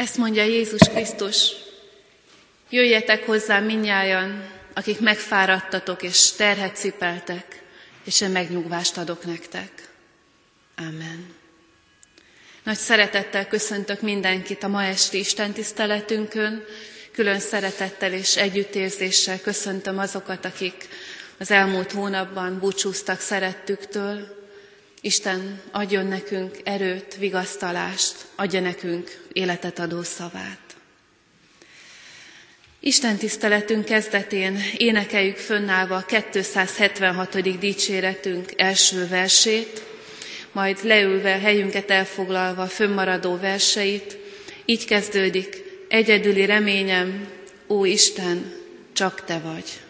Ezt mondja Jézus Krisztus. Jöjjetek hozzá minnyájan, akik megfáradtatok és terhet cipeltek, és én megnyugvást adok nektek. Amen. Nagy szeretettel köszöntök mindenkit a ma esti Isten tiszteletünkön, külön szeretettel és együttérzéssel köszöntöm azokat, akik az elmúlt hónapban búcsúztak szerettüktől. Isten adjon nekünk erőt, vigasztalást, adja nekünk életet adó szavát. Isten tiszteletünk kezdetén énekeljük fönnállva a 276. dicséretünk első versét, majd leülve helyünket elfoglalva fönnmaradó verseit, így kezdődik, egyedüli reményem, ó Isten, csak Te vagy.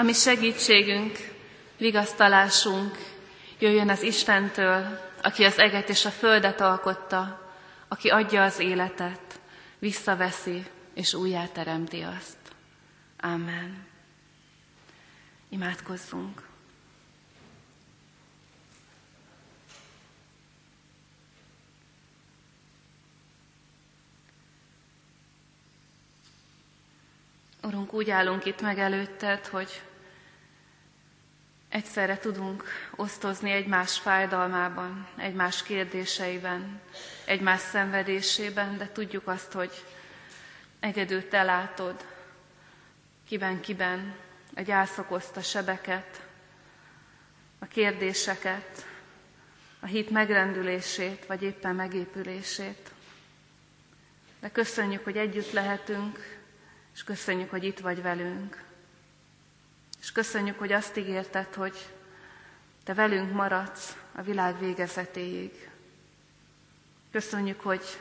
Ami segítségünk, vigasztalásunk jöjjön az Istentől, aki az eget és a földet alkotta, aki adja az életet, visszaveszi és újjáteremti azt. Amen. Imádkozzunk. Urunk, úgy állunk itt meg előtted, hogy egyszerre tudunk osztozni egymás fájdalmában, egymás kérdéseiben, egymás szenvedésében, de tudjuk azt, hogy egyedül te látod, kiben-kiben a gyász okozta sebeket, a kérdéseket, a hit megrendülését, vagy éppen megépülését. De köszönjük, hogy együtt lehetünk, és köszönjük, hogy itt vagy velünk. És köszönjük, hogy azt ígérted, hogy te velünk maradsz a világ végezetéig. Köszönjük, hogy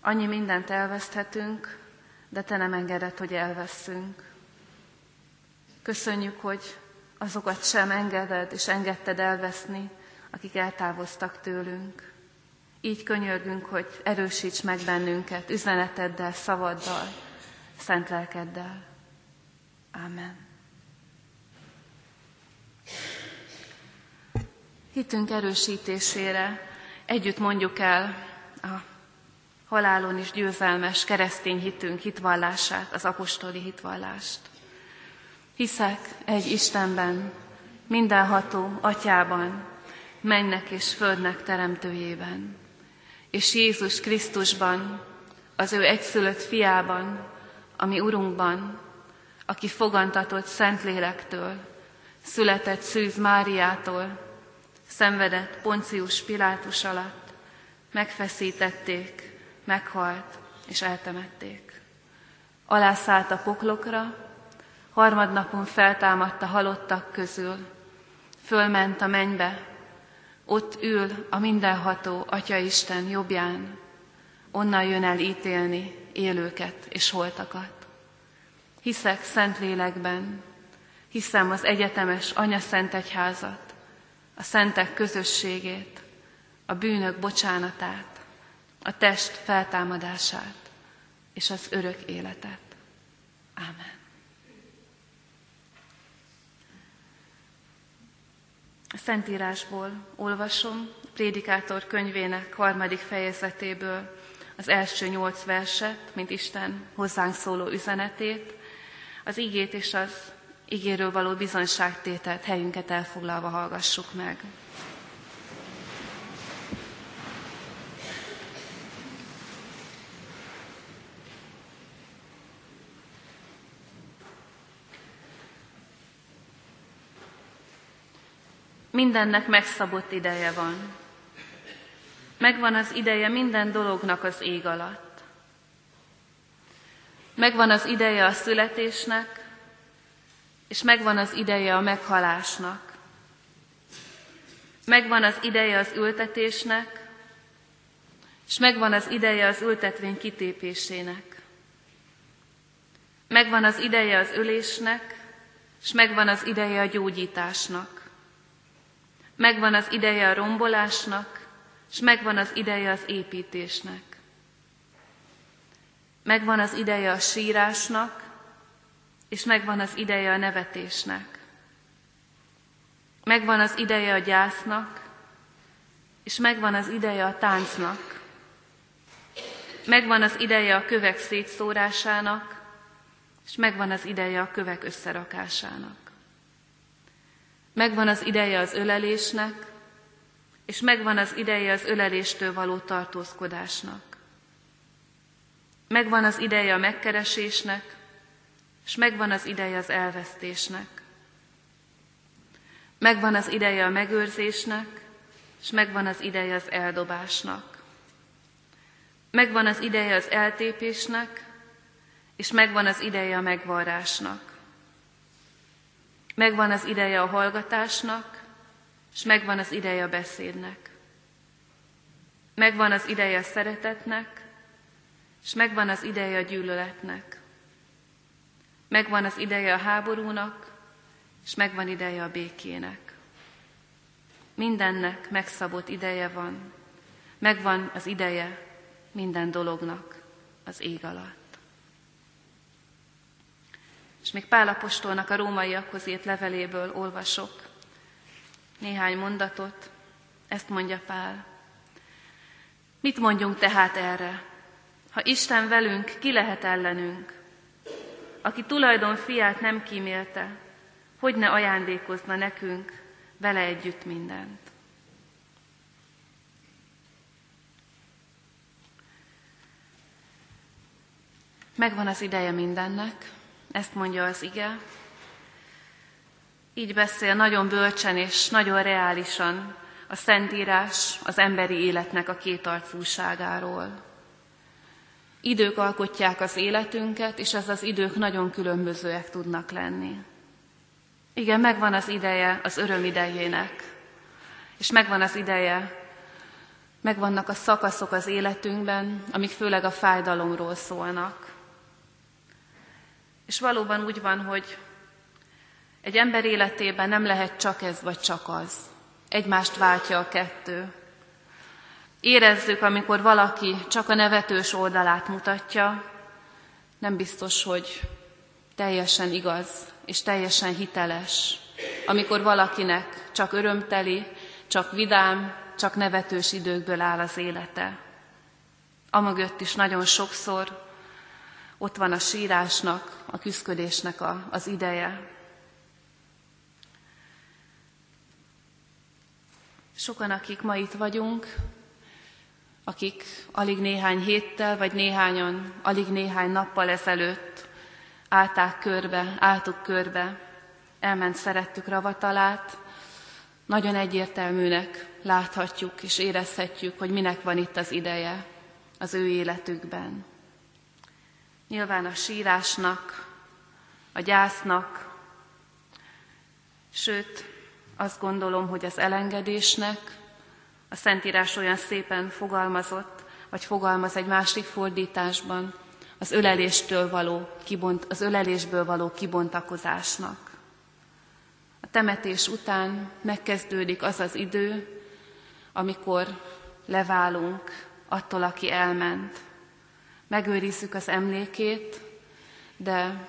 annyi mindent elveszthetünk, de te nem engedett, hogy elveszünk. Köszönjük, hogy azokat sem engeded és engedted elveszni, akik eltávoztak tőlünk. Így könyörgünk, hogy erősíts meg bennünket üzeneteddel, szavaddal, szent lelkeddel. Amen. Hitünk erősítésére együtt mondjuk el a halálon is győzelmes keresztény hitünk hitvallását, az apostoli hitvallást. Hiszek egy Istenben, mindenható atyában, mennek és földnek teremtőjében, és Jézus Krisztusban, az ő egyszülött fiában, ami Urunkban, aki fogantatott Szentlélektől, született Szűz Máriától, szenvedett Poncius Pilátus alatt, megfeszítették, meghalt és eltemették. Alászállt a poklokra, harmadnapon feltámadt a halottak közül, fölment a mennybe, ott ül a mindenható Atya Isten jobbján, onnan jön el ítélni élőket és holtakat. Hiszek szent lélekben, hiszem az egyetemes Anya Szent Egyházat, a szentek közösségét, a bűnök bocsánatát, a test feltámadását és az örök életet. Ámen. A Szentírásból olvasom, Prédikátor könyvének harmadik fejezetéből az első nyolc verset, mint Isten hozzánk szóló üzenetét, az igét és az igéről való bizonyságtételt helyünket elfoglalva hallgassuk meg. Mindennek megszabott ideje van. Megvan az ideje minden dolognak az ég alatt. Megvan az ideje a születésnek, és megvan az ideje a meghalásnak. Megvan az ideje az ültetésnek, és megvan az ideje az ültetvény kitépésének. Megvan az ideje az ölésnek, és megvan az ideje a gyógyításnak. Megvan az ideje a rombolásnak, és megvan az ideje az építésnek. Megvan az ideje a sírásnak, és megvan az ideje a nevetésnek. Megvan az ideje a gyásznak, és megvan az ideje a táncnak. Megvan az ideje a kövek szétszórásának, és megvan az ideje a kövek összerakásának. Megvan az ideje az ölelésnek, és megvan az ideje az öleléstől való tartózkodásnak. Megvan az ideje a megkeresésnek, és megvan az ideje az elvesztésnek. Megvan az ideje a megőrzésnek, és megvan az ideje az eldobásnak. Megvan az ideje az eltépésnek, és megvan az ideje a megvarrásnak. Megvan az ideje a hallgatásnak, és megvan az ideje a beszédnek. Megvan az ideje a szeretetnek, és megvan az ideje a gyűlöletnek. Megvan az ideje a háborúnak, és megvan ideje a békének. Mindennek megszabott ideje van, megvan az ideje minden dolognak az ég alatt. És még Pálapostolnak a rómaiakhoz írt leveléből olvasok néhány mondatot, ezt mondja Pál. Mit mondjunk tehát erre? Ha Isten velünk, ki lehet ellenünk? Aki tulajdon fiát nem kímélte, hogy ne ajándékozna nekünk vele együtt mindent. Megvan az ideje mindennek, ezt mondja az ige. Így beszél nagyon bölcsen és nagyon reálisan a Szentírás az emberi életnek a kétarcúságáról. Idők alkotják az életünket, és ez az idők nagyon különbözőek tudnak lenni. Igen, megvan az ideje az öröm idejének, és megvan az ideje, megvannak a szakaszok az életünkben, amik főleg a fájdalomról szólnak. És valóban úgy van, hogy egy ember életében nem lehet csak ez vagy csak az. Egymást váltja a kettő. Érezzük, amikor valaki csak a nevetős oldalát mutatja, nem biztos, hogy teljesen igaz és teljesen hiteles. Amikor valakinek csak örömteli, csak vidám, csak nevetős időkből áll az élete. Amögött is nagyon sokszor ott van a sírásnak, a küszködésnek a, az ideje. Sokan, akik ma itt vagyunk, akik alig néhány héttel, vagy néhányan, alig néhány nappal ezelőtt állták körbe, álltuk körbe, elment szerettük ravatalát, nagyon egyértelműnek láthatjuk és érezhetjük, hogy minek van itt az ideje az ő életükben. Nyilván a sírásnak, a gyásznak, sőt, azt gondolom, hogy az elengedésnek, a Szentírás olyan szépen fogalmazott, vagy fogalmaz egy másik fordításban, az öleléstől való kibont, az ölelésből való kibontakozásnak. A temetés után megkezdődik az az idő, amikor leválunk attól, aki elment. Megőrizzük az emlékét, de,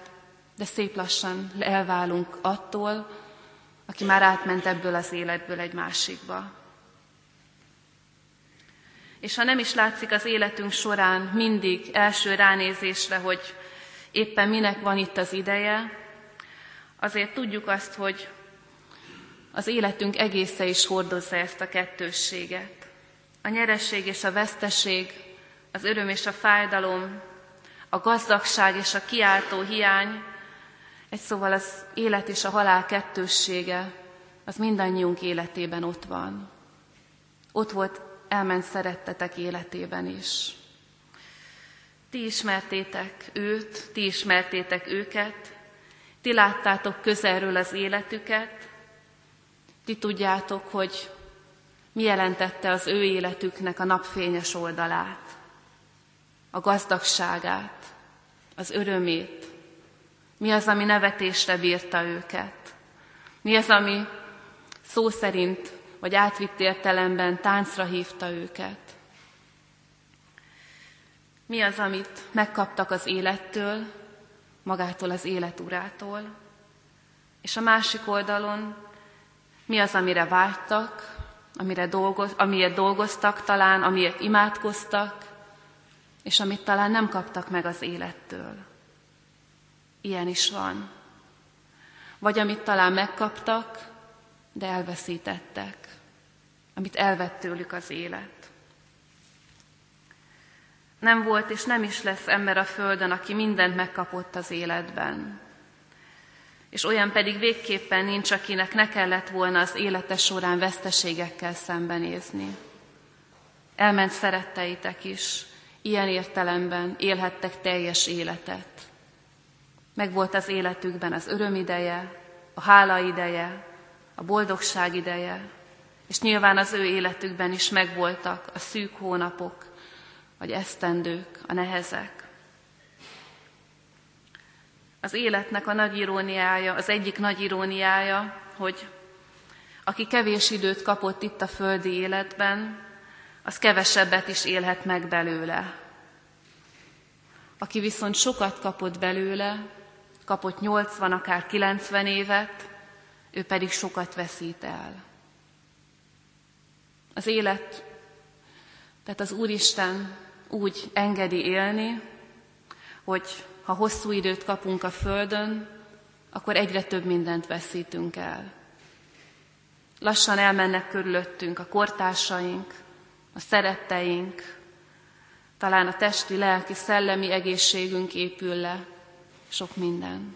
de szép lassan elválunk attól, aki már átment ebből az életből egy másikba. És ha nem is látszik az életünk során mindig első ránézésre, hogy éppen minek van itt az ideje, azért tudjuk azt, hogy az életünk egésze is hordozza ezt a kettősséget. A nyeresség és a veszteség, az öröm és a fájdalom, a gazdagság és a kiáltó hiány, egy szóval az élet és a halál kettőssége, az mindannyiunk életében ott van. Ott volt elment szerettetek életében is. Ti ismertétek őt, ti ismertétek őket, ti láttátok közelről az életüket, ti tudjátok, hogy mi jelentette az ő életüknek a napfényes oldalát, a gazdagságát, az örömét, mi az, ami nevetésre bírta őket, mi az, ami szó szerint vagy átvitt értelemben táncra hívta őket. Mi az, amit megkaptak az élettől, magától az életurától, és a másik oldalon mi az, amire vágytak, amire dolgoz, amiért dolgoztak talán, amiért imádkoztak, és amit talán nem kaptak meg az élettől. Ilyen is van. Vagy amit talán megkaptak, de elveszítettek, amit elvett tőlük az élet. Nem volt és nem is lesz ember a földön, aki mindent megkapott az életben. És olyan pedig végképpen nincs, akinek ne kellett volna az élete során veszteségekkel szembenézni. Elment szeretteitek is, ilyen értelemben élhettek teljes életet. Meg volt az életükben az öröm ideje, a hála ideje, a boldogság ideje, és nyilván az ő életükben is megvoltak a szűk hónapok, vagy esztendők, a nehezek. az életnek a nagy iróniája, az egyik nagy iróniája, hogy aki kevés időt kapott itt a földi életben, az kevesebbet is élhet meg belőle. Aki viszont sokat kapott belőle, kapott 80, akár 90 évet, ő pedig sokat veszít el. Az élet, tehát az Úristen úgy engedi élni, hogy ha hosszú időt kapunk a Földön, akkor egyre több mindent veszítünk el. Lassan elmennek körülöttünk a kortársaink, a szeretteink, talán a testi, lelki, szellemi egészségünk épül le, sok minden.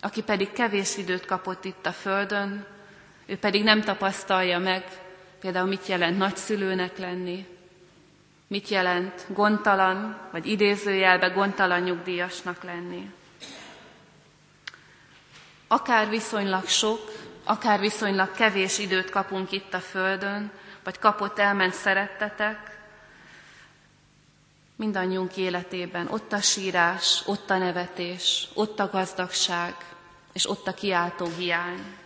Aki pedig kevés időt kapott itt a Földön, ő pedig nem tapasztalja meg, például mit jelent nagyszülőnek lenni, mit jelent gondtalan, vagy idézőjelbe gondtalan nyugdíjasnak lenni. Akár viszonylag sok, akár viszonylag kevés időt kapunk itt a Földön, vagy kapott elment szerettetek, mindannyiunk életében ott a sírás, ott a nevetés, ott a gazdagság, és ott a kiáltó hiány.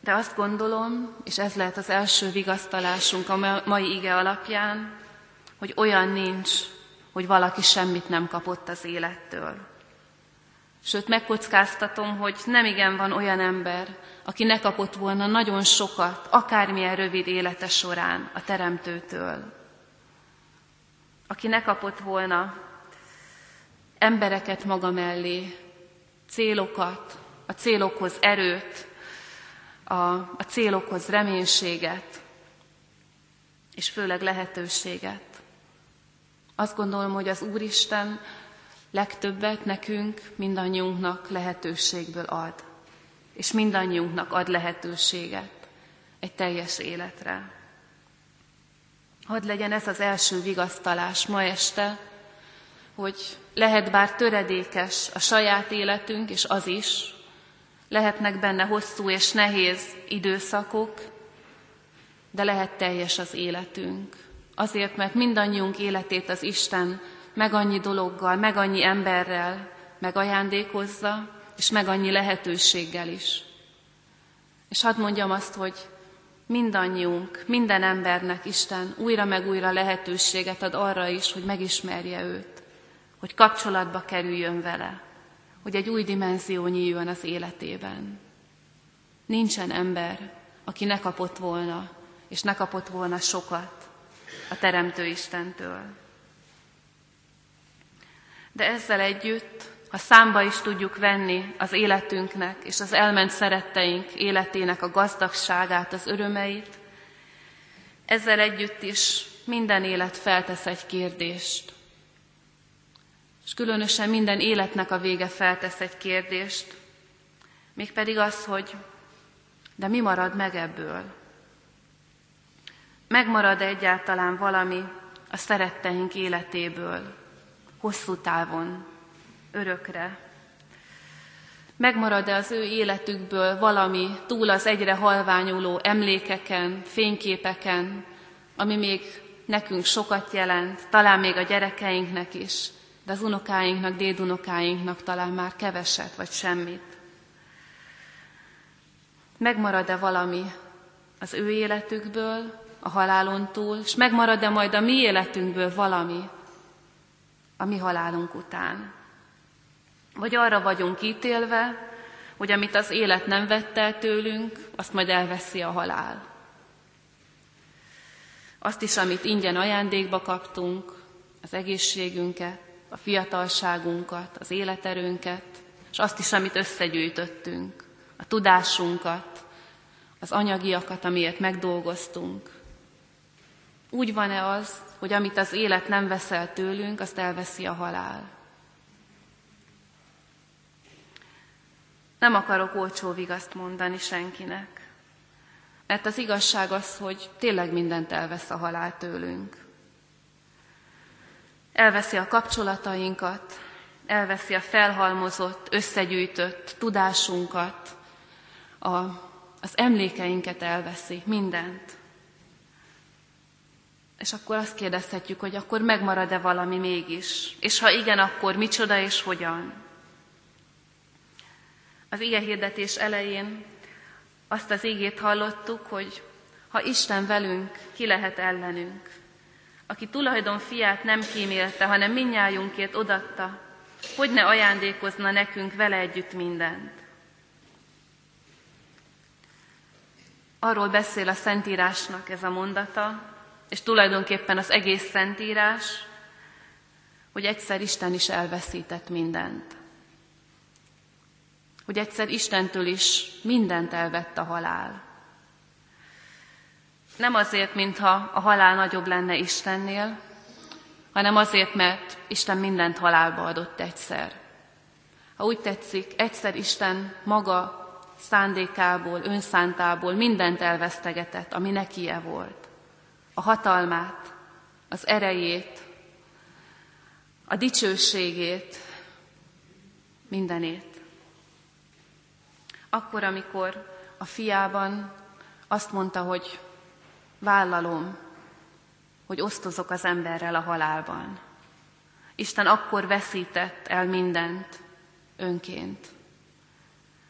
De azt gondolom, és ez lehet az első vigasztalásunk a mai ige alapján, hogy olyan nincs, hogy valaki semmit nem kapott az élettől. Sőt, megkockáztatom, hogy nem igen van olyan ember, aki ne kapott volna nagyon sokat, akármilyen rövid élete során a Teremtőtől. Aki ne kapott volna embereket maga mellé, célokat, a célokhoz erőt, a, a célokhoz reménységet, és főleg lehetőséget. Azt gondolom, hogy az Úristen legtöbbet nekünk, mindannyiunknak lehetőségből ad, és mindannyiunknak ad lehetőséget egy teljes életre. Hadd legyen ez az első vigasztalás ma este, hogy lehet bár töredékes a saját életünk, és az is, lehetnek benne hosszú és nehéz időszakok, de lehet teljes az életünk. Azért, mert mindannyiunk életét az Isten meg annyi dologgal, meg annyi emberrel megajándékozza, és meg annyi lehetőséggel is. És hadd mondjam azt, hogy mindannyiunk, minden embernek Isten újra meg újra lehetőséget ad arra is, hogy megismerje őt, hogy kapcsolatba kerüljön vele, hogy egy új dimenzió nyíljon az életében. Nincsen ember, aki ne kapott volna, és ne kapott volna sokat a Teremtő Istentől. De ezzel együtt, ha számba is tudjuk venni az életünknek és az elment szeretteink életének a gazdagságát, az örömeit, ezzel együtt is minden élet feltesz egy kérdést. És különösen minden életnek a vége feltesz egy kérdést, mégpedig az, hogy de mi marad meg ebből? Megmarad egyáltalán valami a szeretteink életéből, hosszú távon, örökre? Megmarad-e az ő életükből valami túl az egyre halványuló emlékeken, fényképeken, ami még nekünk sokat jelent, talán még a gyerekeinknek is, de az unokáinknak, dédunokáinknak talán már keveset vagy semmit. Megmarad-e valami az ő életükből, a halálon túl, és megmarad-e majd a mi életünkből valami a mi halálunk után? Vagy arra vagyunk ítélve, hogy amit az élet nem vett el tőlünk, azt majd elveszi a halál. Azt is, amit ingyen ajándékba kaptunk, az egészségünket, a fiatalságunkat, az életerőnket, és azt is, amit összegyűjtöttünk, a tudásunkat, az anyagiakat, amiért megdolgoztunk. Úgy van-e az, hogy amit az élet nem veszel tőlünk, azt elveszi a halál? Nem akarok olcsó vigaszt mondani senkinek, mert az igazság az, hogy tényleg mindent elvesz a halál tőlünk. Elveszi a kapcsolatainkat, elveszi a felhalmozott, összegyűjtött tudásunkat, a, az emlékeinket elveszi, mindent. És akkor azt kérdezhetjük, hogy akkor megmarad-e valami mégis? És ha igen, akkor micsoda és hogyan? Az ige hirdetés elején azt az ígét hallottuk, hogy ha Isten velünk, ki lehet ellenünk? Aki tulajdon fiát nem kímélte, hanem minnyájunkért odatta, hogy ne ajándékozna nekünk vele együtt mindent. Arról beszél a Szentírásnak ez a mondata, és tulajdonképpen az egész Szentírás, hogy egyszer Isten is elveszített mindent. Hogy egyszer Istentől is mindent elvett a halál. Nem azért, mintha a halál nagyobb lenne Istennél, hanem azért, mert Isten mindent halálba adott egyszer. Ha úgy tetszik, egyszer Isten maga szándékából, önszántából mindent elvesztegetett, ami nekie volt. A hatalmát, az erejét, a dicsőségét, mindenét. Akkor, amikor a fiában azt mondta, hogy vállalom, hogy osztozok az emberrel a halálban. Isten akkor veszített el mindent önként.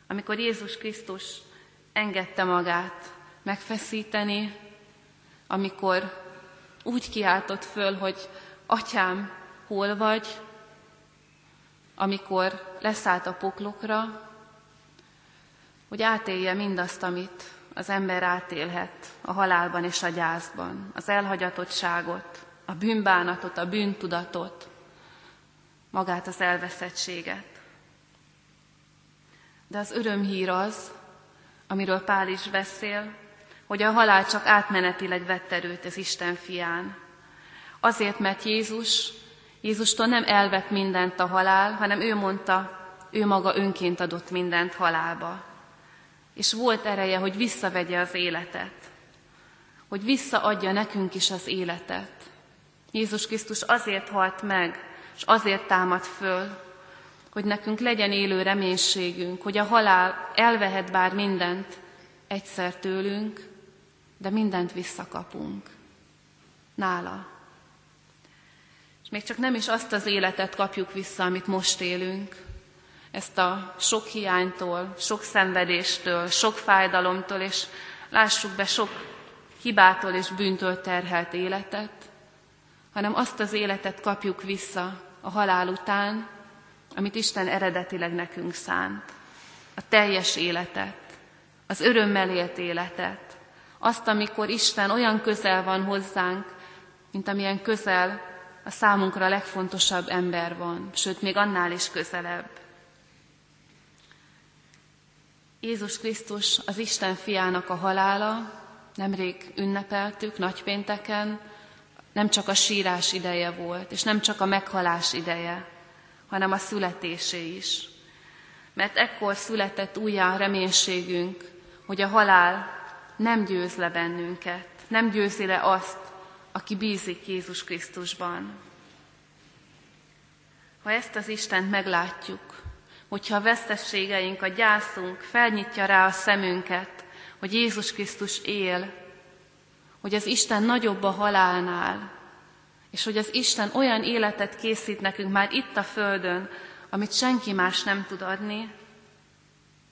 Amikor Jézus Krisztus engedte magát megfeszíteni, amikor úgy kiáltott föl, hogy Atyám, hol vagy, amikor leszállt a poklokra, hogy átélje mindazt, amit az ember átélhet a halálban és a gyászban, az elhagyatottságot, a bűnbánatot, a bűntudatot, magát az elveszettséget. De az örömhír az, amiről Pál is beszél, hogy a halál csak átmenetileg vett erőt az Isten fián. Azért, mert Jézus, Jézustól nem elvett mindent a halál, hanem ő mondta, ő maga önként adott mindent halálba és volt ereje, hogy visszavegye az életet, hogy visszaadja nekünk is az életet. Jézus Krisztus azért halt meg, és azért támad föl, hogy nekünk legyen élő reménységünk, hogy a halál elvehet bár mindent egyszer tőlünk, de mindent visszakapunk. Nála. És még csak nem is azt az életet kapjuk vissza, amit most élünk, ezt a sok hiánytól, sok szenvedéstől, sok fájdalomtól, és lássuk be sok hibától és bűntől terhelt életet, hanem azt az életet kapjuk vissza a halál után, amit Isten eredetileg nekünk szánt. A teljes életet, az örömmel élt életet, azt, amikor Isten olyan közel van hozzánk, mint amilyen közel a számunkra legfontosabb ember van, sőt, még annál is közelebb. Jézus Krisztus az Isten fiának a halála, nemrég ünnepeltük nagypénteken, nem csak a sírás ideje volt, és nem csak a meghalás ideje, hanem a születésé is. Mert ekkor született újjá reménységünk, hogy a halál nem győz le bennünket, nem győzi le azt, aki bízik Jézus Krisztusban. Ha ezt az Istent meglátjuk, hogyha a vesztességeink, a gyászunk felnyitja rá a szemünket, hogy Jézus Krisztus él, hogy az Isten nagyobb a halálnál, és hogy az Isten olyan életet készít nekünk már itt a Földön, amit senki más nem tud adni,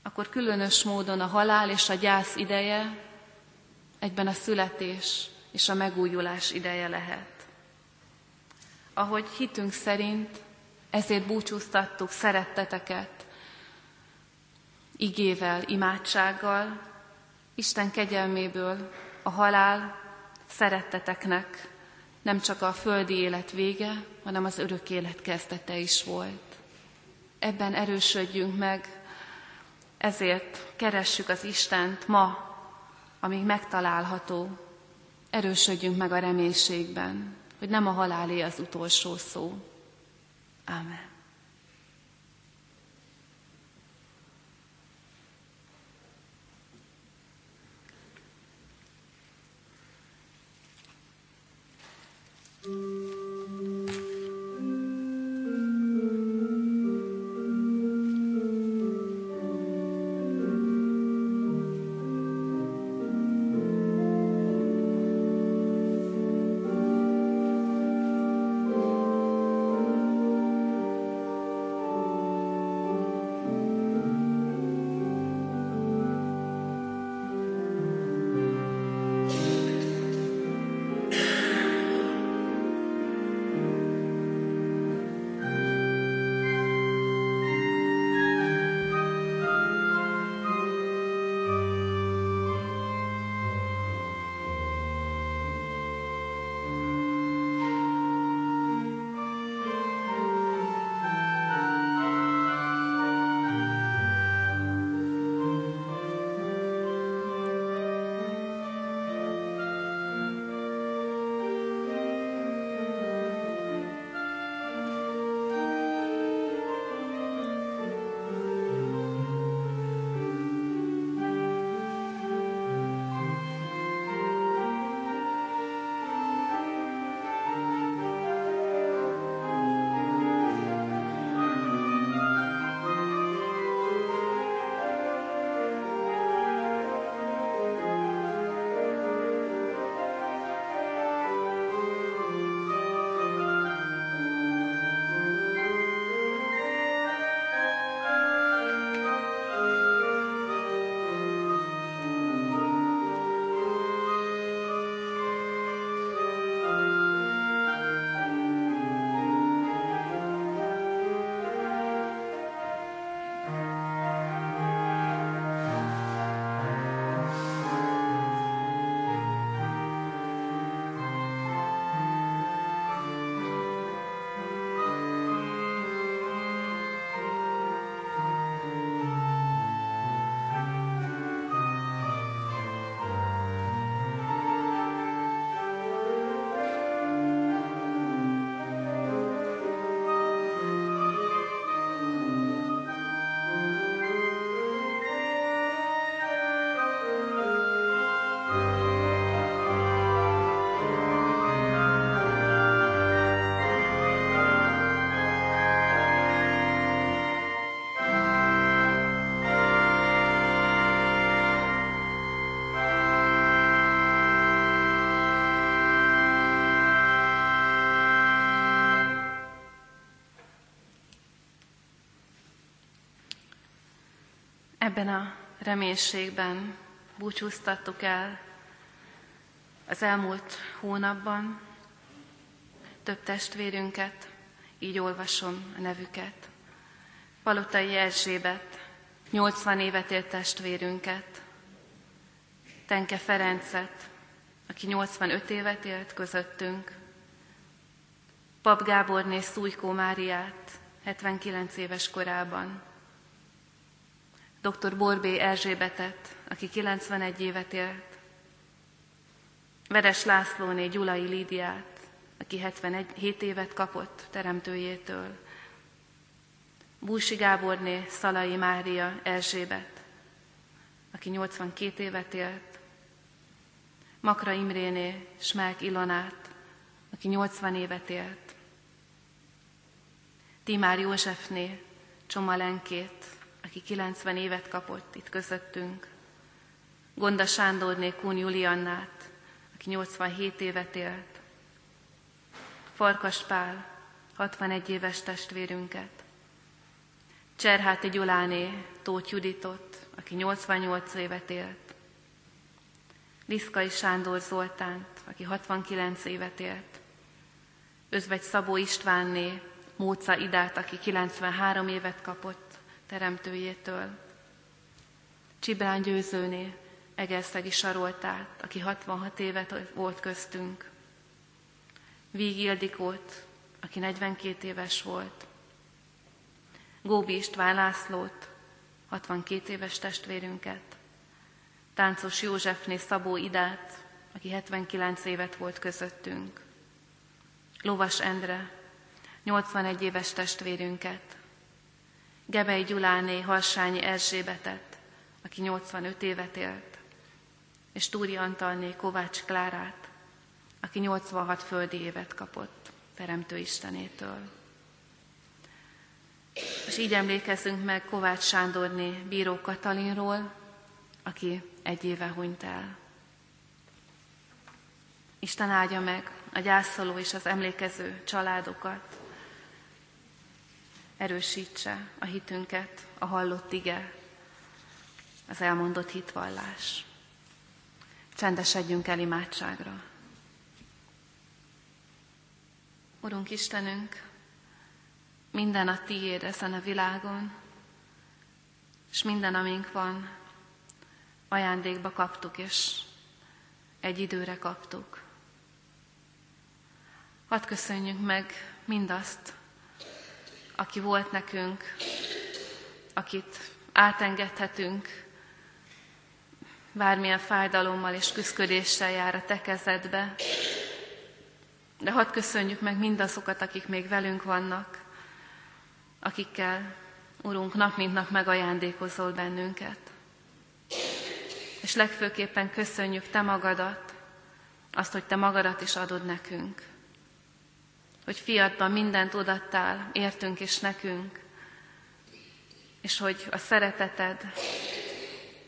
akkor különös módon a halál és a gyász ideje egyben a születés és a megújulás ideje lehet. Ahogy hitünk szerint ezért búcsúztattuk szeretteteket igével, imádsággal, Isten kegyelméből a halál szeretteteknek nem csak a földi élet vége, hanem az örök élet kezdete is volt. Ebben erősödjünk meg, ezért keressük az Istent ma, amíg megtalálható. Erősödjünk meg a reménységben, hogy nem a halálé az utolsó szó. Amen. Ebben a reménységben búcsúztattuk el az elmúlt hónapban. Több testvérünket, így olvasom a nevüket. Palotai Erzsébet, 80 évet élt testvérünket, Tenke Ferencet, aki 85 évet élt közöttünk, Pap Gáborné Szújkó Máriát, 79 éves korában, dr. Borbé Erzsébetet, aki 91 évet élt, Veres Lászlóné Gyulai Lídiát, aki 77 évet kapott teremtőjétől, Búsi Gáborné Szalai Mária Erzsébet, aki 82 évet élt, Makra Imréné Smák Ilonát, aki 80 évet élt, Timár Józsefné Csomalenkét, aki 90 évet kapott itt közöttünk, Gonda Sándorné Kun Juliannát, aki 87 évet élt, Farkas Pál, 61 éves testvérünket, Cserháti Gyuláné Tóth Juditot, aki 88 évet élt, Liszkai Sándor Zoltánt, aki 69 évet élt, Özvegy Szabó Istvánné Móca Idát, aki 93 évet kapott teremtőjétől, Csibrán Győzőné Egerszegi Saroltát, aki 66 évet volt köztünk, Víg Ildikót, aki 42 éves volt, Góbi István Lászlót, 62 éves testvérünket, Táncos Józsefné Szabó Idát, aki 79 évet volt közöttünk, Lovas Endre, 81 éves testvérünket, Gebei Gyuláné Harsányi Erzsébetet, aki 85 évet élt, és Túri Antalné Kovács Klárát, aki 86 földi évet kapott Teremtő Istenétől. És így emlékezzünk meg Kovács Sándorné Bíró Katalinról, aki egy éve hunyt el. Isten áldja meg a gyászoló és az emlékező családokat, erősítse a hitünket, a hallott ige, az elmondott hitvallás. Csendesedjünk el imádságra. Urunk Istenünk, minden a tiéd ezen a világon, és minden, amink van, ajándékba kaptuk, és egy időre kaptuk. Hadd köszönjük meg mindazt, aki volt nekünk, akit átengedhetünk, bármilyen fájdalommal és küzdködéssel jár a te kezedbe, de hadd köszönjük meg mindazokat, akik még velünk vannak, akikkel, Urunk, nap mint nap megajándékozol bennünket. És legfőképpen köszönjük Te magadat, azt, hogy Te magadat is adod nekünk. Hogy fiatban mindent odattál, értünk és nekünk, és hogy a szereteted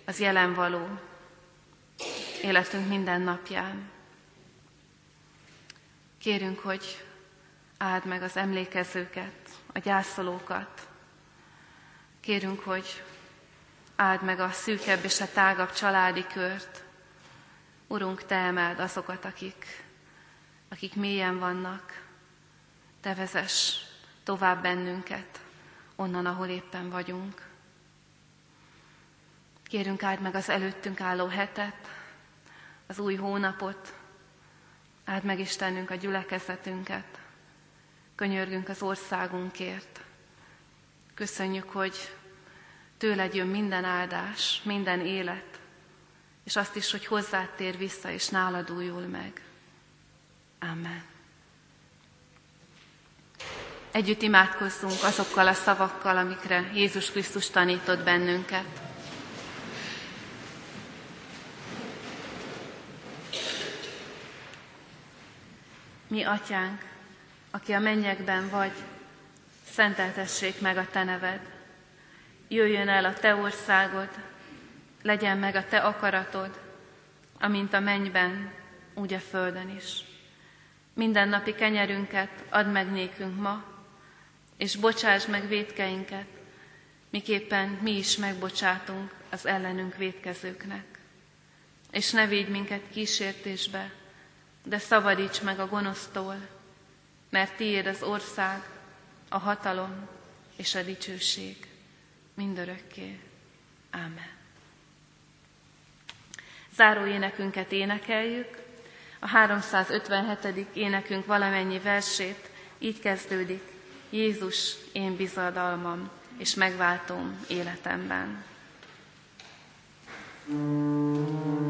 az jelen való életünk minden napján. Kérünk, hogy áld meg az emlékezőket, a gyászolókat. Kérünk, hogy áld meg a szűkebb és a tágabb családi kört. Urunk, Te emeld azokat, akik, akik mélyen vannak. Te vezess tovább bennünket, onnan, ahol éppen vagyunk. Kérünk áld meg az előttünk álló hetet, az új hónapot, áld meg Istenünk a gyülekezetünket, könyörgünk az országunkért. Köszönjük, hogy tőled jön minden áldás, minden élet, és azt is, hogy hozzád tér vissza, és nálad újul meg. Amen. Együtt imádkozzunk azokkal a szavakkal, amikre Jézus Krisztus tanított bennünket. Mi, Atyánk, aki a mennyekben vagy, szenteltessék meg a Te neved. Jöjjön el a Te országod, legyen meg a Te akaratod, amint a mennyben, úgy a földön is. Minden napi kenyerünket add meg nékünk ma, és bocsáss meg védkeinket, miképpen mi is megbocsátunk az ellenünk védkezőknek. És ne védj minket kísértésbe, de szabadíts meg a gonosztól, mert tiéd az ország, a hatalom és a dicsőség mindörökké. Ámen. Záró énekünket énekeljük. A 357. énekünk valamennyi versét így kezdődik. Jézus, én bizadalmam és megváltom életemben. thank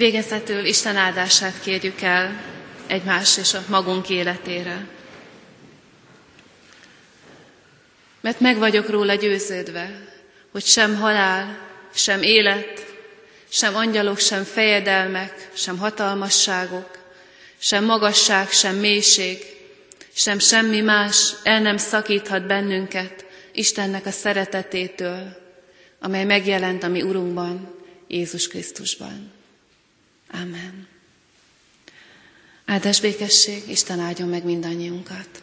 Végezetül Isten áldását kérjük el egymás és a magunk életére. Mert meg vagyok róla győződve, hogy sem halál, sem élet, sem angyalok, sem fejedelmek, sem hatalmasságok, sem magasság, sem mélység, sem semmi más el nem szakíthat bennünket Istennek a szeretetétől, amely megjelent a mi Urunkban, Jézus Krisztusban. Amen. Áldás békesség, Isten áldjon meg mindannyiunkat.